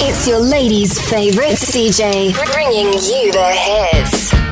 It's your ladies' favorite DJ, bringing you the hits.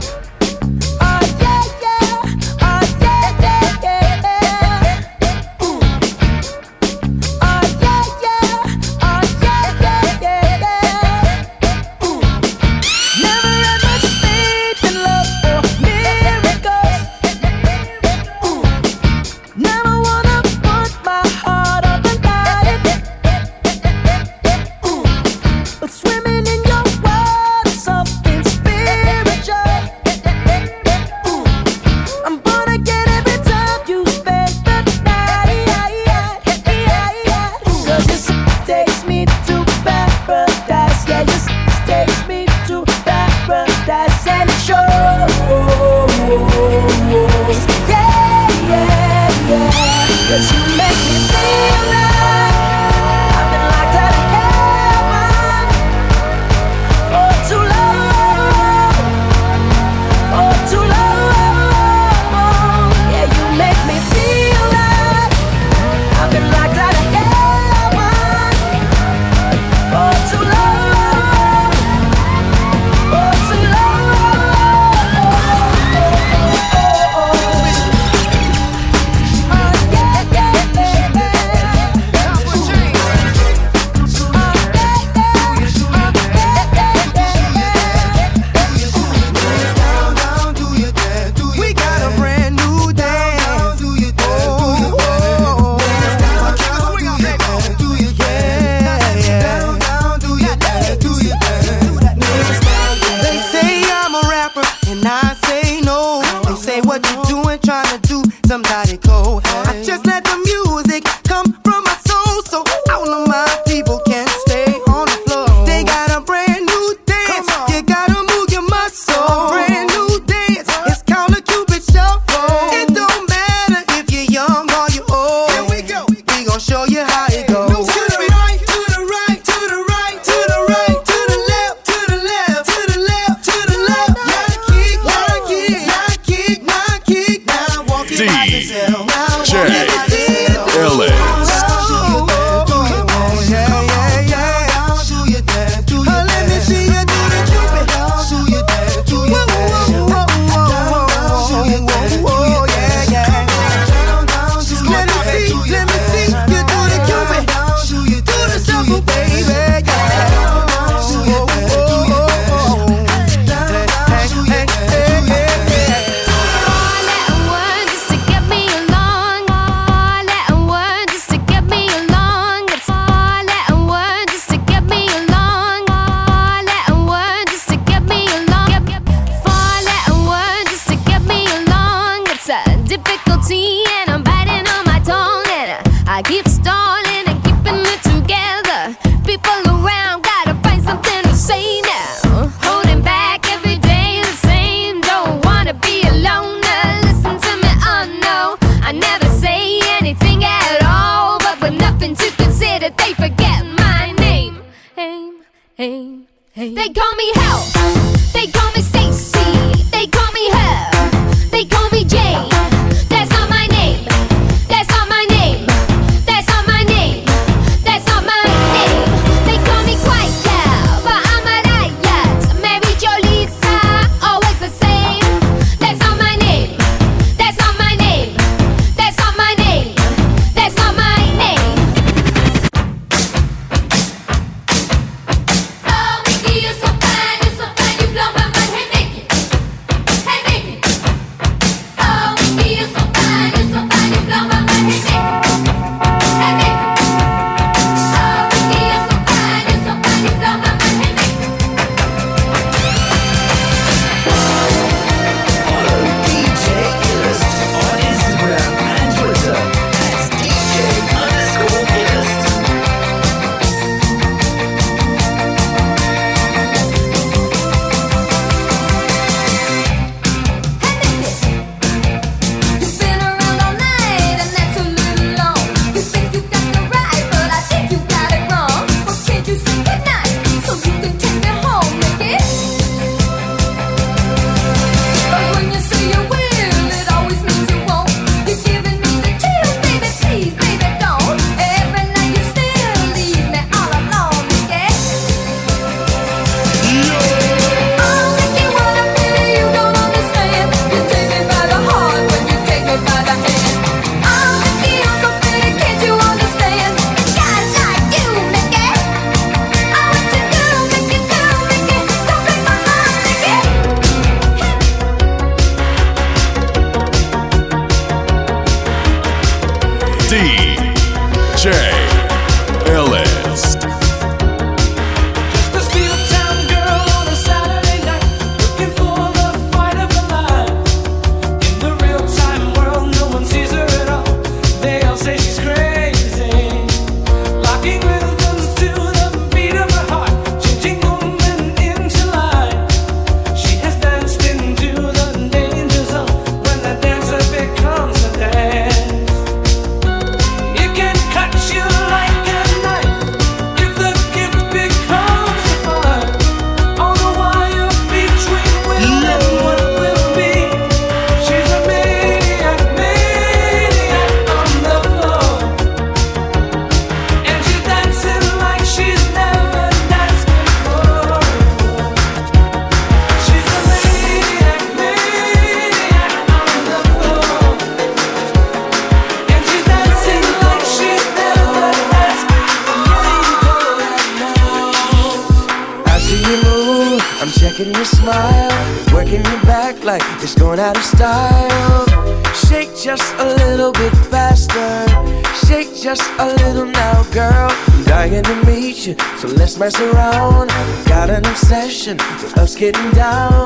Mess around. Got an obsession with us getting down.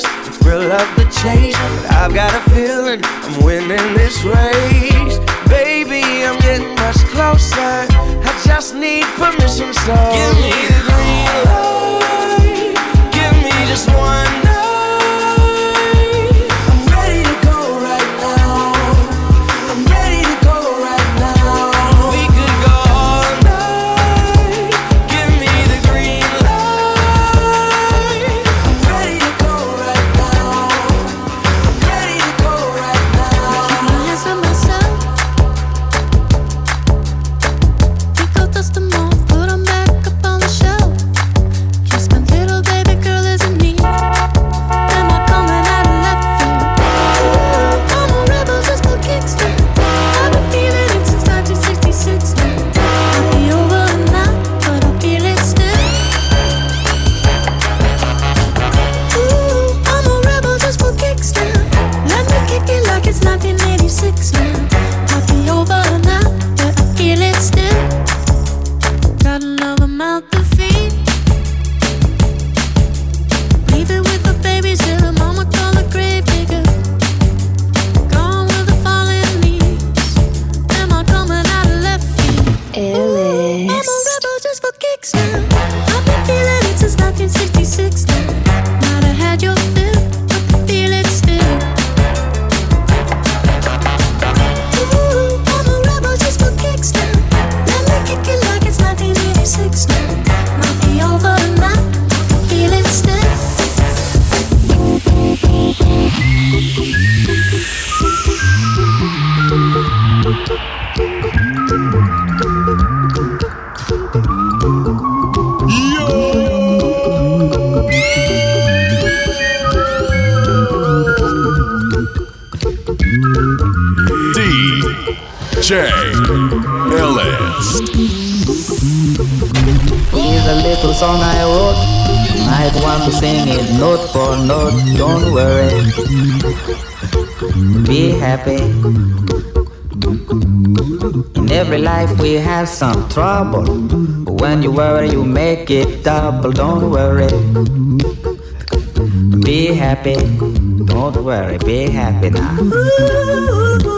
Just the thrill of the chase. But I've got a feeling I'm winning this race. Baby, I'm getting much closer. I just need permission, so give me the green light. Give me just one. Have a little song I wrote. I want to sing it note for note. don't worry be happy In Every life we have some trouble. But when you worry, you make it double. Don't worry. Be happy. Don't worry. Be happy now.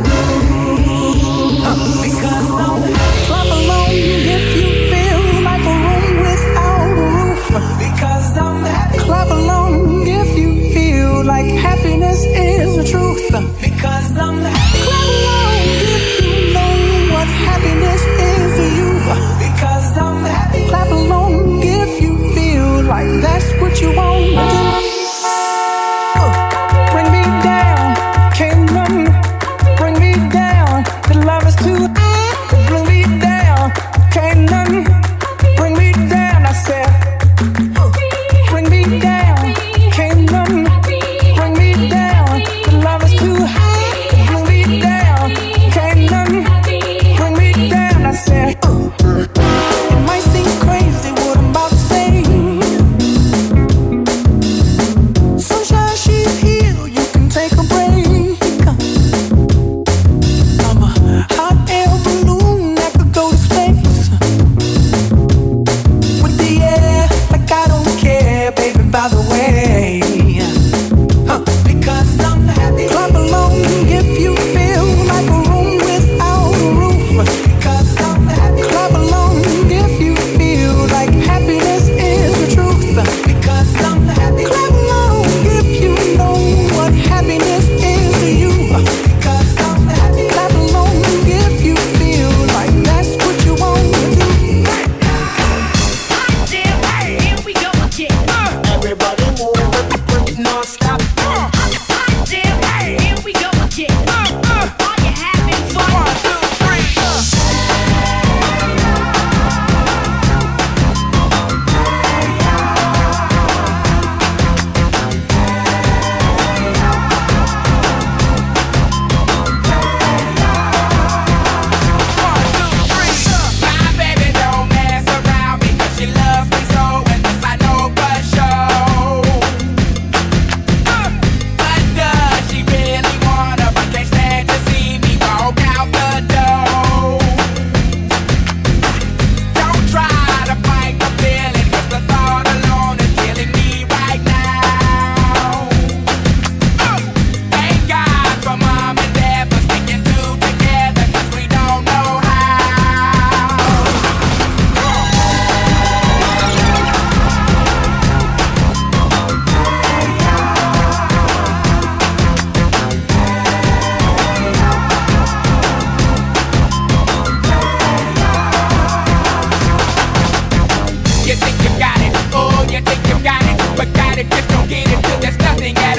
We get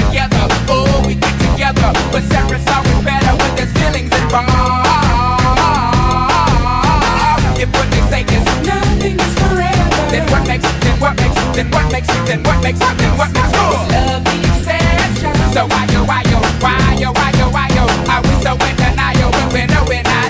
together, oh, we get together, but always better when there's feelings involved. What then what makes then what makes then what makes then what makes then what makes why yo, why yo, why yo, why yo, why yo, are we so in denial? When we're not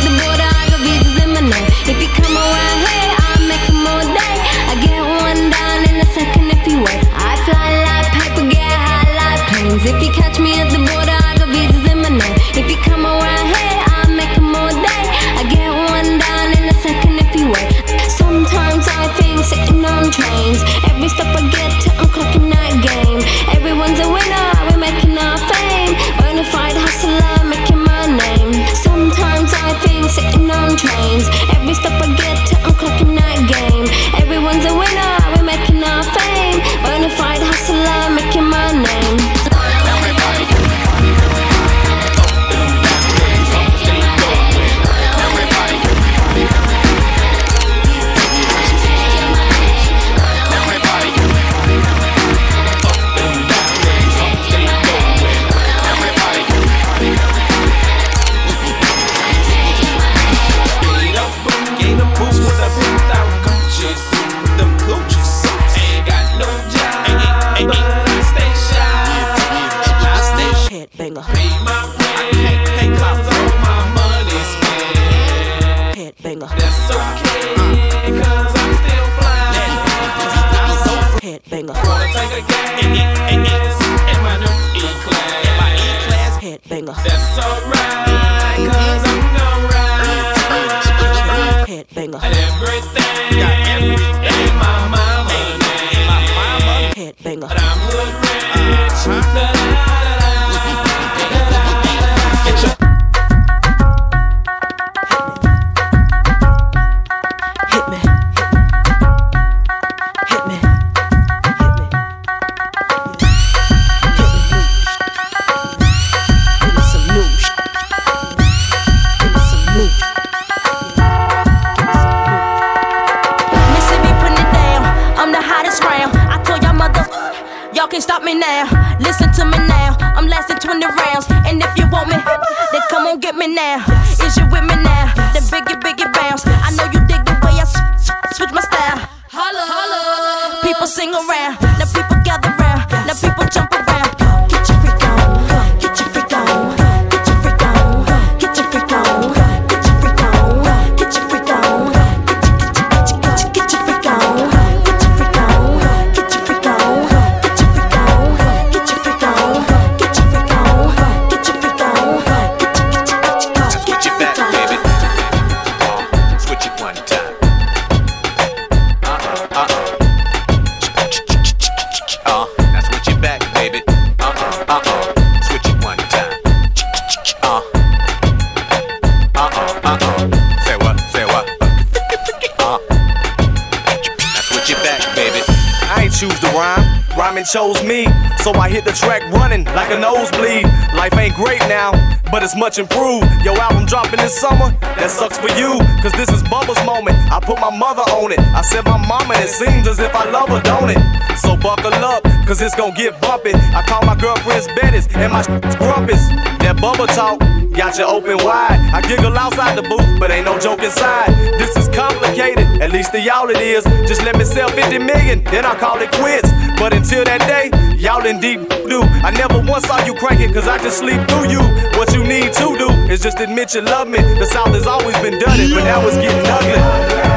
Cause if you catch me at the border, I got visas in my name. If you come around here, I'll make them all day. I get one down in a second if you wait. Sometimes I think sitting on trains. Every stop I now? Is you with me now? Then biggie, biggie bounce. I know you dig the way I switch my style. Holla, holla. People sing around. Now people gather Rhyming chose me, so I hit the track running like a nosebleed. Life ain't great now, but it's much improved. Your album dropping this summer, that sucks for you, cause this is Bubba's moment. I put my mother on it. I said my mama, and it seems as if I love her, don't it? So buckle up, cause it's gonna get bumpy. I call my girlfriends Bettis, and my grumpus. That Bubba talk got you open wide. I giggle outside the booth, but ain't no joke inside. This is complicated, at least to y'all it is. Just let me sell 50 million, then I'll call it quits. But until that day, y'all in deep do. I never once saw you cranking, cause I just sleep through you. What you need to do is just admit you love me. The South has always been done it, but now it's getting ugly.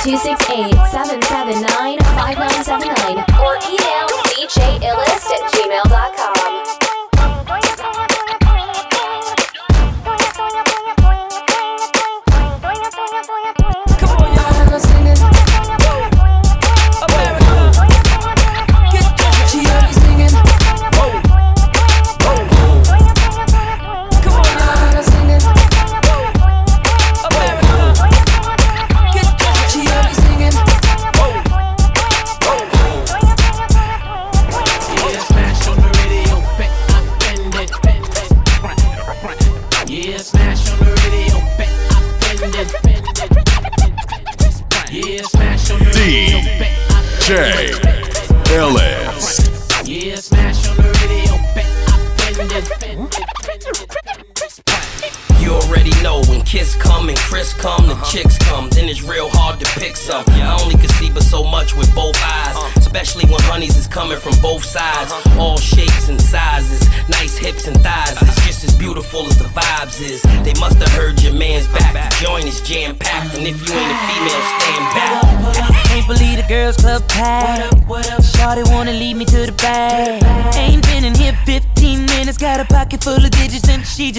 268-779-5979 or email djillist at gmail.com.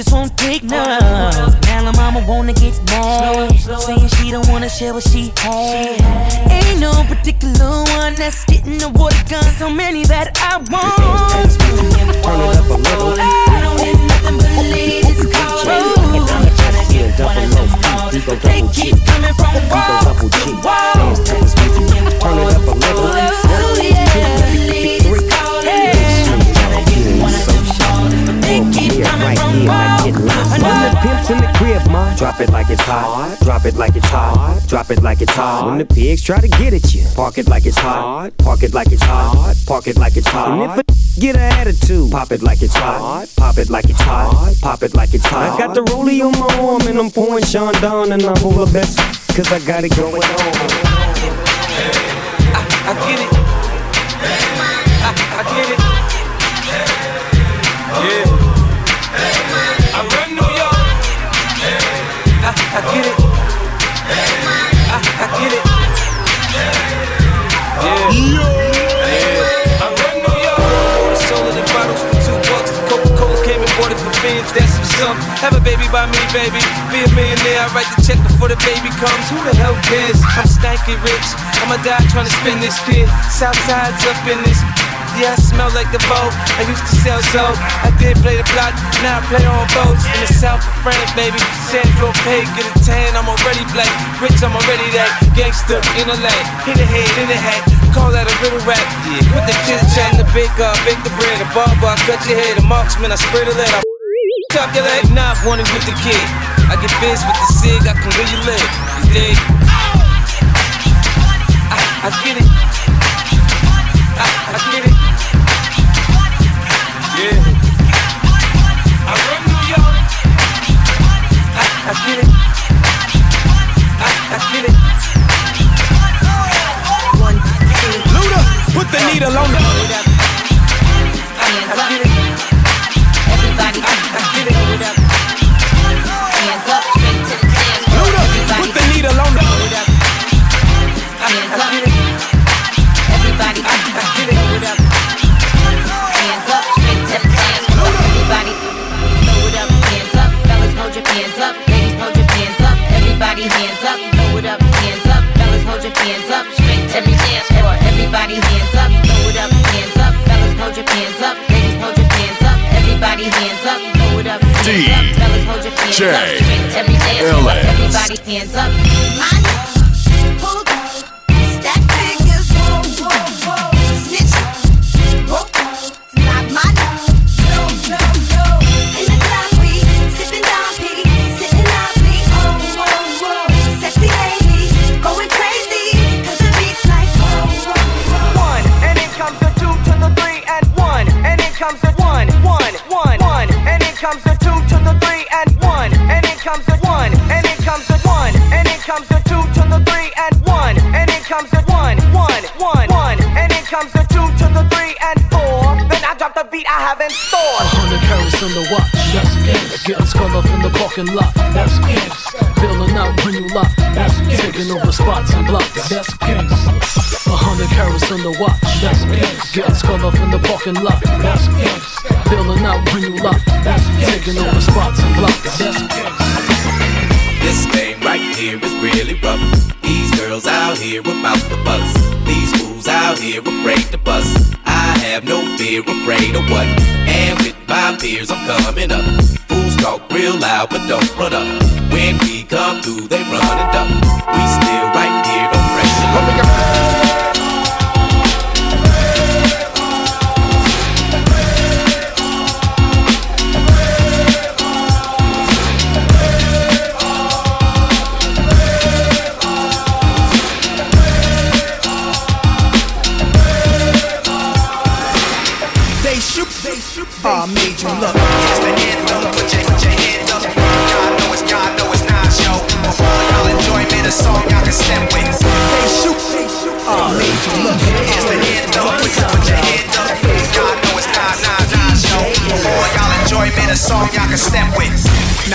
just won't take none. Now the mama wanna get mad, saying she don't wanna share what she has. Ain't no particular one that's getting the water gun. So many that I want. When the pigs try to get at you, park it like it's hot. Park it like it's hot. Park it like it's hot. And if a get an attitude, pop it like it's hot. Pop it like it's hot. Pop it like it's hot. I got the rollie on my arm and I'm pouring Sean down and I'm full of best. Cause I got it going on. I, I get it. I, I get it. Yeah. I, get it. I I get it. Yeah. Yeah. I run New York. Sold it in bottles for two bucks. Coca-Cola came and bought it for beans. That's what's up. Have a baby by me, baby. Be a millionaire. I write the check before the baby comes. Who the hell cares? I'm stanky rich. I'ma die trying to spin this kid. Southside's up in this. Yeah, I smell like the boat. I used to sell soap. I did play the block, now I play on boats. In the south of France, baby. Sandro Pay, get a tan, I'm already black. Rich, I'm already that. Gangster in the lane, in the head, in the hat. Call that a little rap. Yeah, quit the chit chat, the baker, uh, bake the bread. The barber, I cut your head. The marksman, I spread a lead. I Chop your leg, not wanting with the kid. I get biz with the cig, I can really live. You dig? I, I get it. I, I get it. Yeah. I run New York. I, I get it. I, I get it. One, two. Luda, put the needle on the. I, I get it. and love it.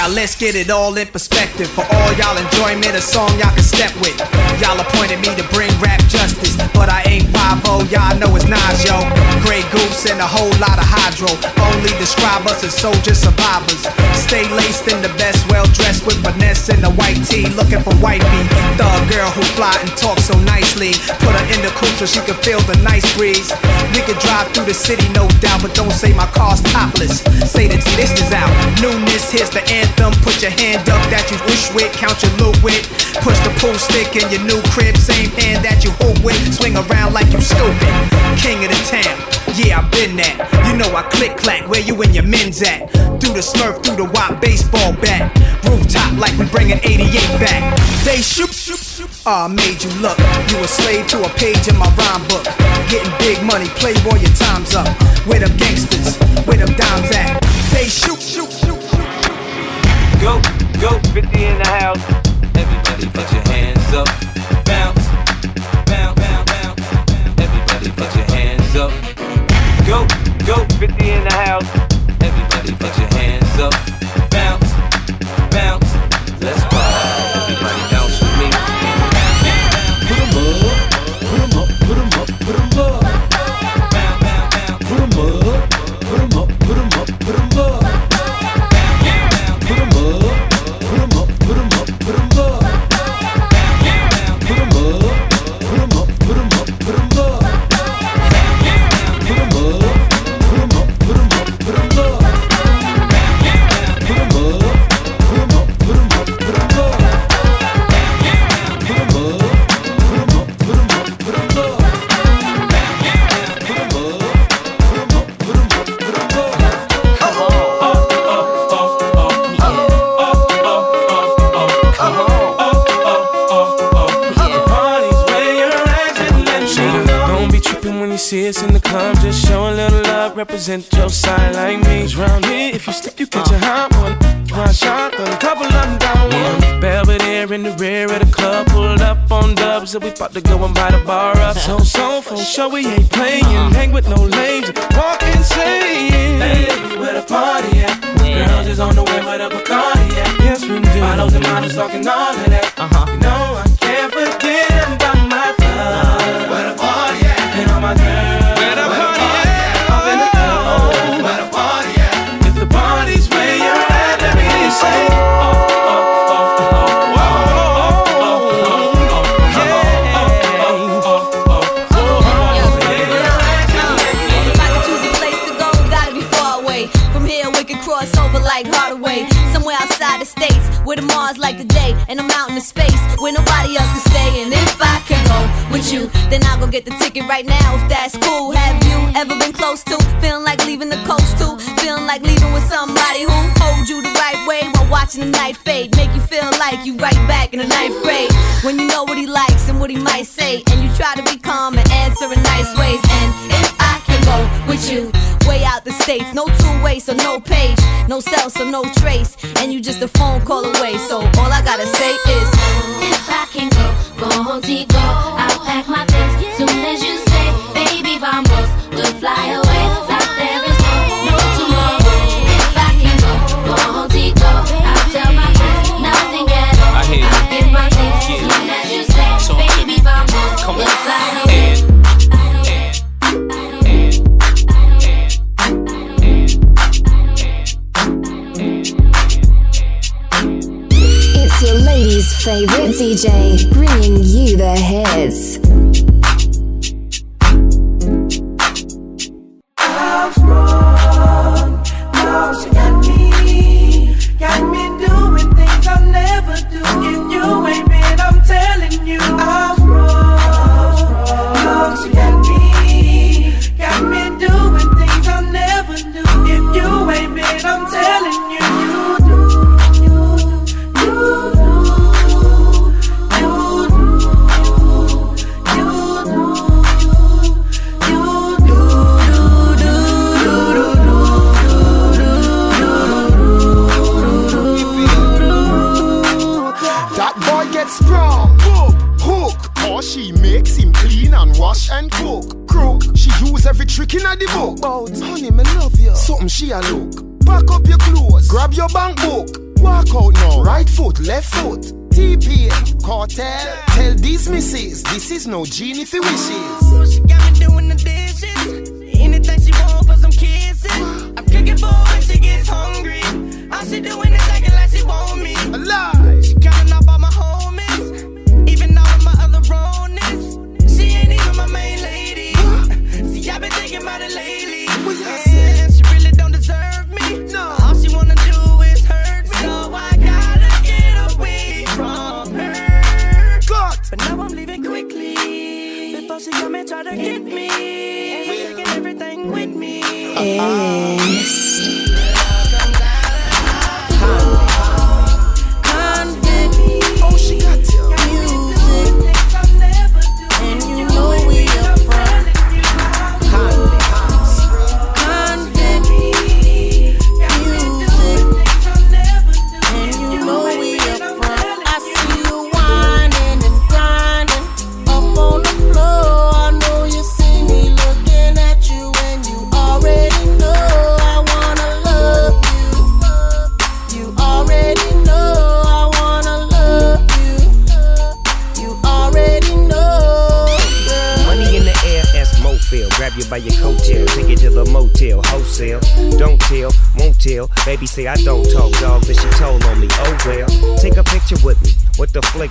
Now let's get it all in perspective. For all y'all enjoyment, a song y'all can step with. Y'all appointed me to bring rap justice, but I ain't 5 y'all know it's Nas, yo. Grey Goose and a whole lot of hydro. Only describe us as soldier survivors. Stay laced in the best, well dressed with finesse in the white tee. Looking for wifey, the girl who fly and talk so nicely. Put her in the coupe so she can feel the nice breeze. We could drive through the city, no doubt, but don't say my car's topless. Say the this is out. Newness, here's the anthem. Put your hand up that you wish with, count your loot with. Push the pool stick in your new crib, same hand that you hoop with. Swing around like you stupid. King of the town yeah, I've been that. You know I click clack, where you and your men's at? Through the smurf, through the wop baseball bat. Rooftop like we bringin' 88 back. They shoot, ah, I made you look. You a slave to a page in my rhyme book. Getting big money, playboy, your time's up. Where them gangsters, where them dimes at? They shoot, shoot, shoot. Go, go, 50 in the house. Everybody put your hands up. go, go. 50 in the house. Everybody put your hands up. no page, no cell, so no trace. And you just a phone call away. So all I gotta say is If I can go, go home, go. I'll pack my things soon as you say, baby, vamos, we'll fly away. favorite DJ, bringing you the hits. no genie if he wishes. yeah.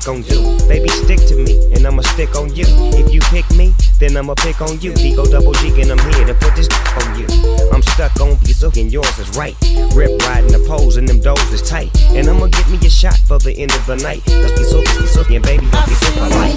gon' do. Baby, stick to me, and I'ma stick on you. If you pick me, then I'ma pick on you. Ego double G, and I'm here to put this on you. I'm stuck on you, so and yours is right. Rip riding the poles, and them doors is tight. And I'ma get me a shot for the end of the night. Cause be so, be so, and baby, I'll be so polite.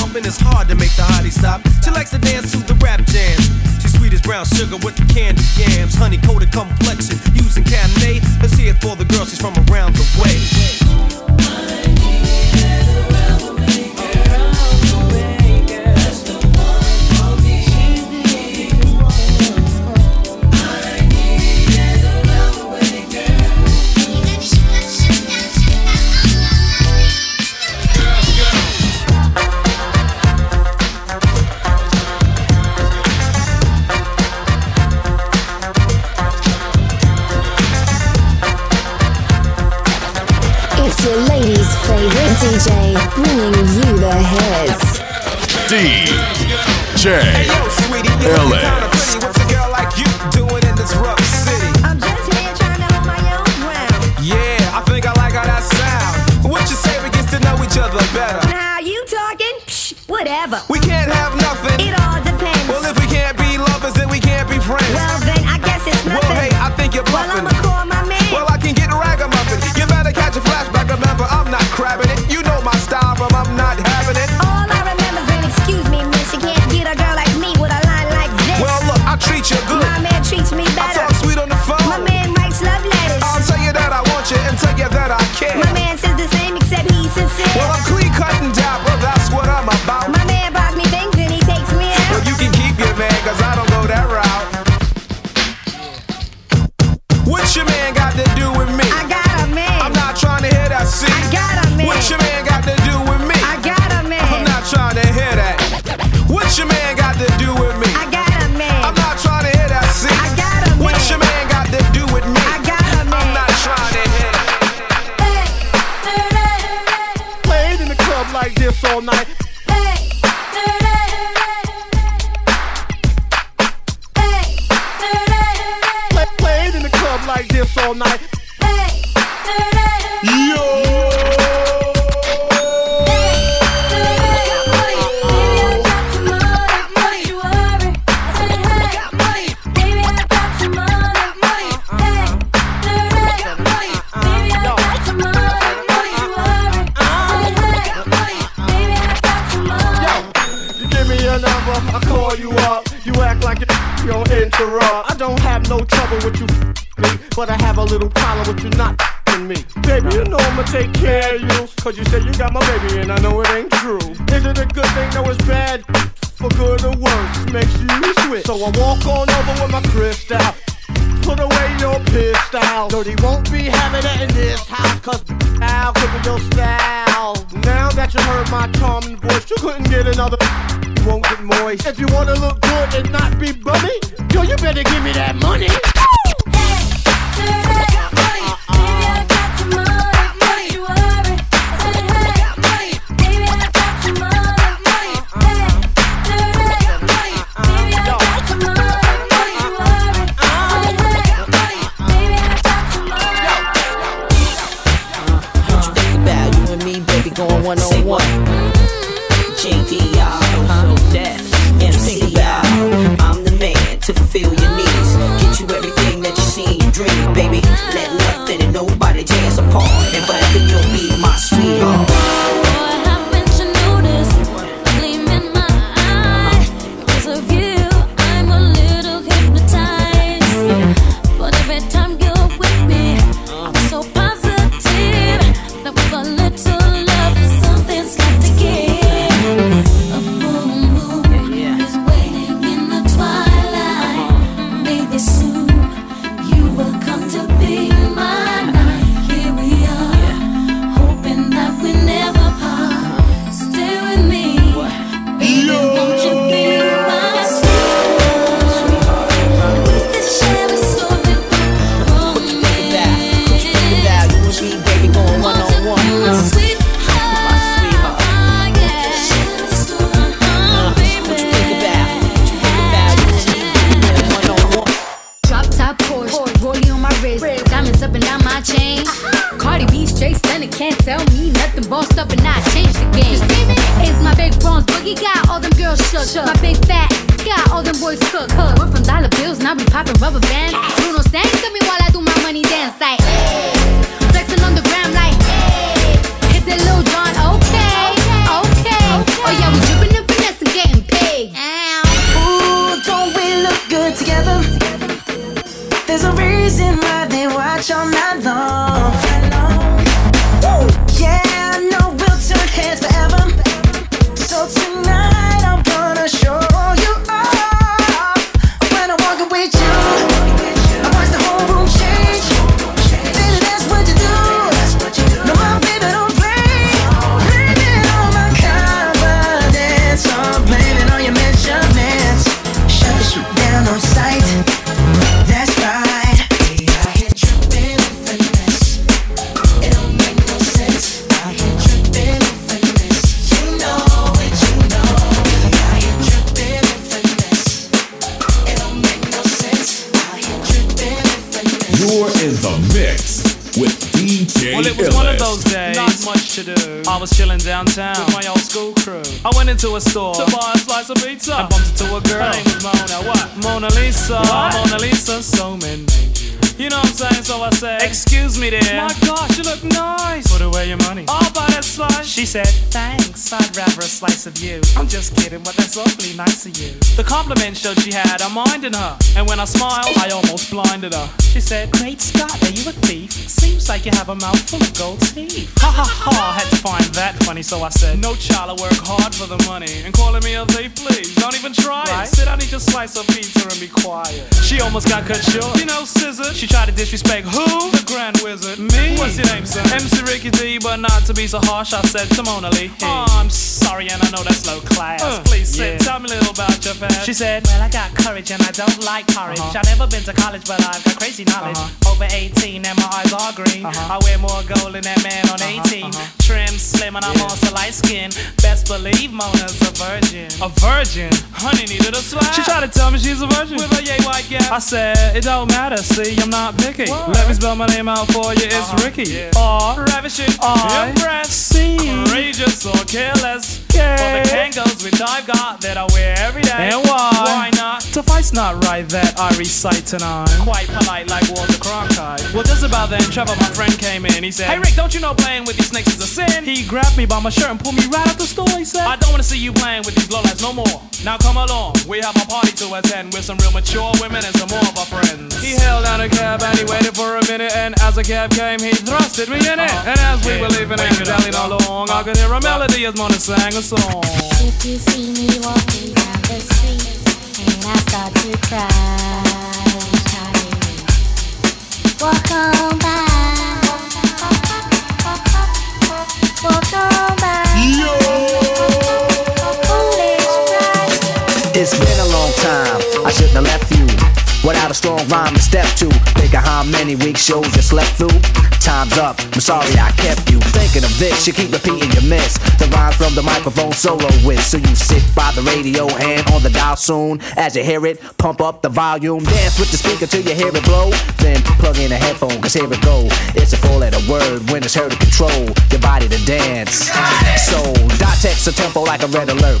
pumping, it's hard to make the hottie stop. She likes to dance to the rap jams. She's sweet as brown sugar with the candy yams, honey coated complexion, using Cabernet. Let's hear it for the girl, she's from around the way. CJ, sweetie, you pretty. What's a girl like you doing in this city? I'm just here trying to hold my own. Yeah, I think I like how that sounds. What you say we get to know each other better? Now you talking? Whatever. We this all night. with me. I was so. Well, it was one of those days. Not much to do. I was chilling downtown with my old school crew. I went into a store to buy a slice of pizza and bumped into a girl. Her name was Mona. What? Mona Lisa. Mona Lisa. So many names. You know what I'm saying? So I said, Excuse me, dear. My gosh, you look nice. Put away your money. I'll buy that slice. She said, Thanks. I'd rather a slice of you. I'm just kidding, but that's awfully nice of you. The compliment showed she had a mind in her. And when I smiled, I almost blinded her. She said, Great Scott, are you a thief? Seems like you have a mouth full of gold teeth. Ha ha ha, I had to find that funny, so I said, No child, I work hard for the money. And calling me a thief, please, don't even try it. Sit down, eat your slice of pizza and be quiet. She almost got cut short. You know, scissor. She tried to disrespect who? The Grand Wizard. Me? What's your name, son? MC Ricky D, but not to be so harsh, I said to Mona Lee. Oh, I'm sorry, and I know that's low class. Uh, Please sit, tell me a little about your past. She said, Well, I got courage and I don't like courage. Uh-huh. I've never been to college, but I've got crazy knowledge. Uh-huh. Over 18 and my eyes are green. Uh-huh. I wear more gold than that man on 18. Trim, slim, and I'm also light skinned. Best believe Mona's a virgin. A virgin? Honey needed a slap. She tried to tell me she's a virgin. With a yay white gap. I said, It don't matter, see, I'm not picky. Let me spell my name out for you, it's uh-huh. Ricky. R, ravishing, I, impressed, courageous or careless. For the Kangols which I've got that I wear every day. And why? Why not? Suffice not right that I recite tonight. Quite polite like Walter Cronkite. Well, just about then, Trevor, my friend, came in. He said, Hey Rick, don't you know playing with these snakes is a sin? He grabbed me by my shirt and pulled me right out the store. He said, I don't wanna see you playing with these lowlights no more. Now come along, we have a party to attend with some real mature women and some more of our friends. He held down a cab and he waited for a minute, and as the cab came, he thrusted me in it. And as we were leaving and dallying along, I could hear a melody as Mona sang a song. If you see me walking down the street and I start to cry, walk on by. Walk on by. It's been a long time. I shouldn't have left you without a strong rhyme to step to. Think of how many weak shows you slept through. Time's up. I'm sorry I kept you thinking of this. You keep repeating your miss. The rhyme from the microphone solo with. So you sit by the radio and on the dial soon. As you hear it, pump up the volume. Dance with the speaker till you hear it blow. Then plug in a headphone, cause here it go. It's a four letter word when it's heard to control your body to dance. So dot text a tempo like a red alert.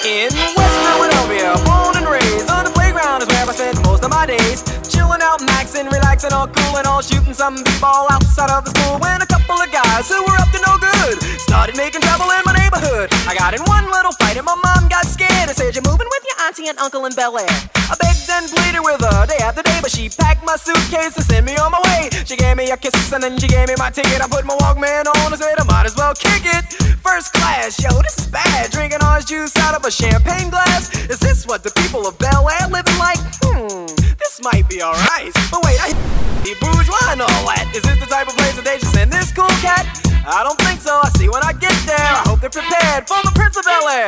In West Philadelphia, born and raised on the playground is where I spent most of my days. chilling out, maxing, relaxing, all cool and all shooting some b-ball outside of the school when a couple of guys who were up to no good started making trouble in my neighborhood. I got in one little fight and my mom got scared and said, You're moving with your auntie and uncle in Bel Air. I begged and pleaded with her day after day, but she packed my suitcase and sent me on my way. She gave me a kiss and then she gave me my ticket. I put my Walkman on and said, I might as well kick it. First class, yo, this is bad. Orange juice out of a champagne glass. Is this what the people of Bel Air living like? Hmm, this might be alright. But wait, I be bourgeois and all that. Is this the type of place that they just send this cool cat? I don't think so. I see when I get there. I hope they're prepared for the Prince of Bel Air.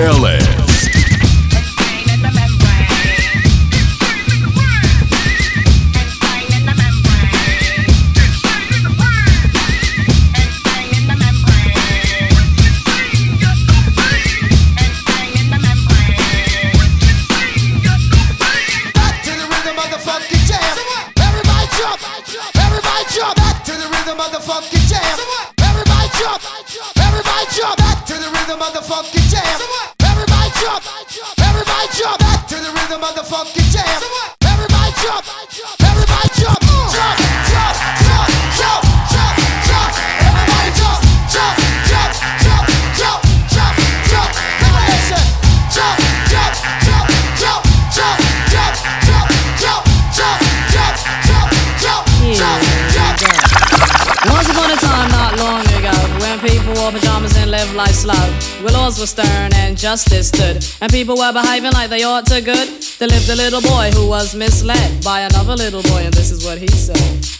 LA. Laws were stern and justice stood, and people were behaving like they ought to good, there lived a little boy who was misled by another little boy, and this is what he said.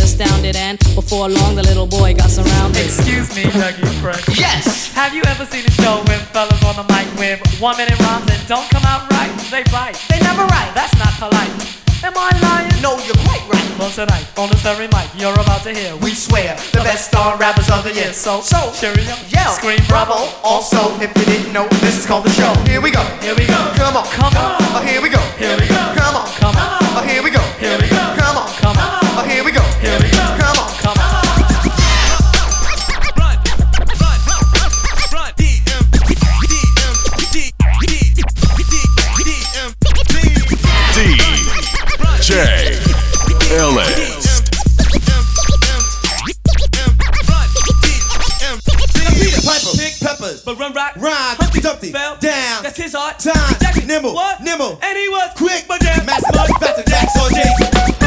astounded, and before long the little boy got surrounded. Excuse me, Dougie Fresh. Yes. Have you ever seen a show with fellas on the mic with one minute rhymes that don't come out right? They bite. They never write. That's not polite. Am I lying? No, you're quite right. Well, tonight, on this very mic, you're about to hear. We swear, the best star rappers of the year. So, so, cheerio, Yell, scream bravo. Also, if you didn't know, this is called the show. Here we go. Here we go. Come on. Come on. Oh, here we go. Here we go. Come on. Come on. Oh, here we go. Here we go. Come on. Come on. Oh, here we go. rock. Rhyme, Humpty Dumpty, fell down. That's his heart. Time, nimble, what? nimble. And he was quick, but damn. Master, faster, Jack's on J's.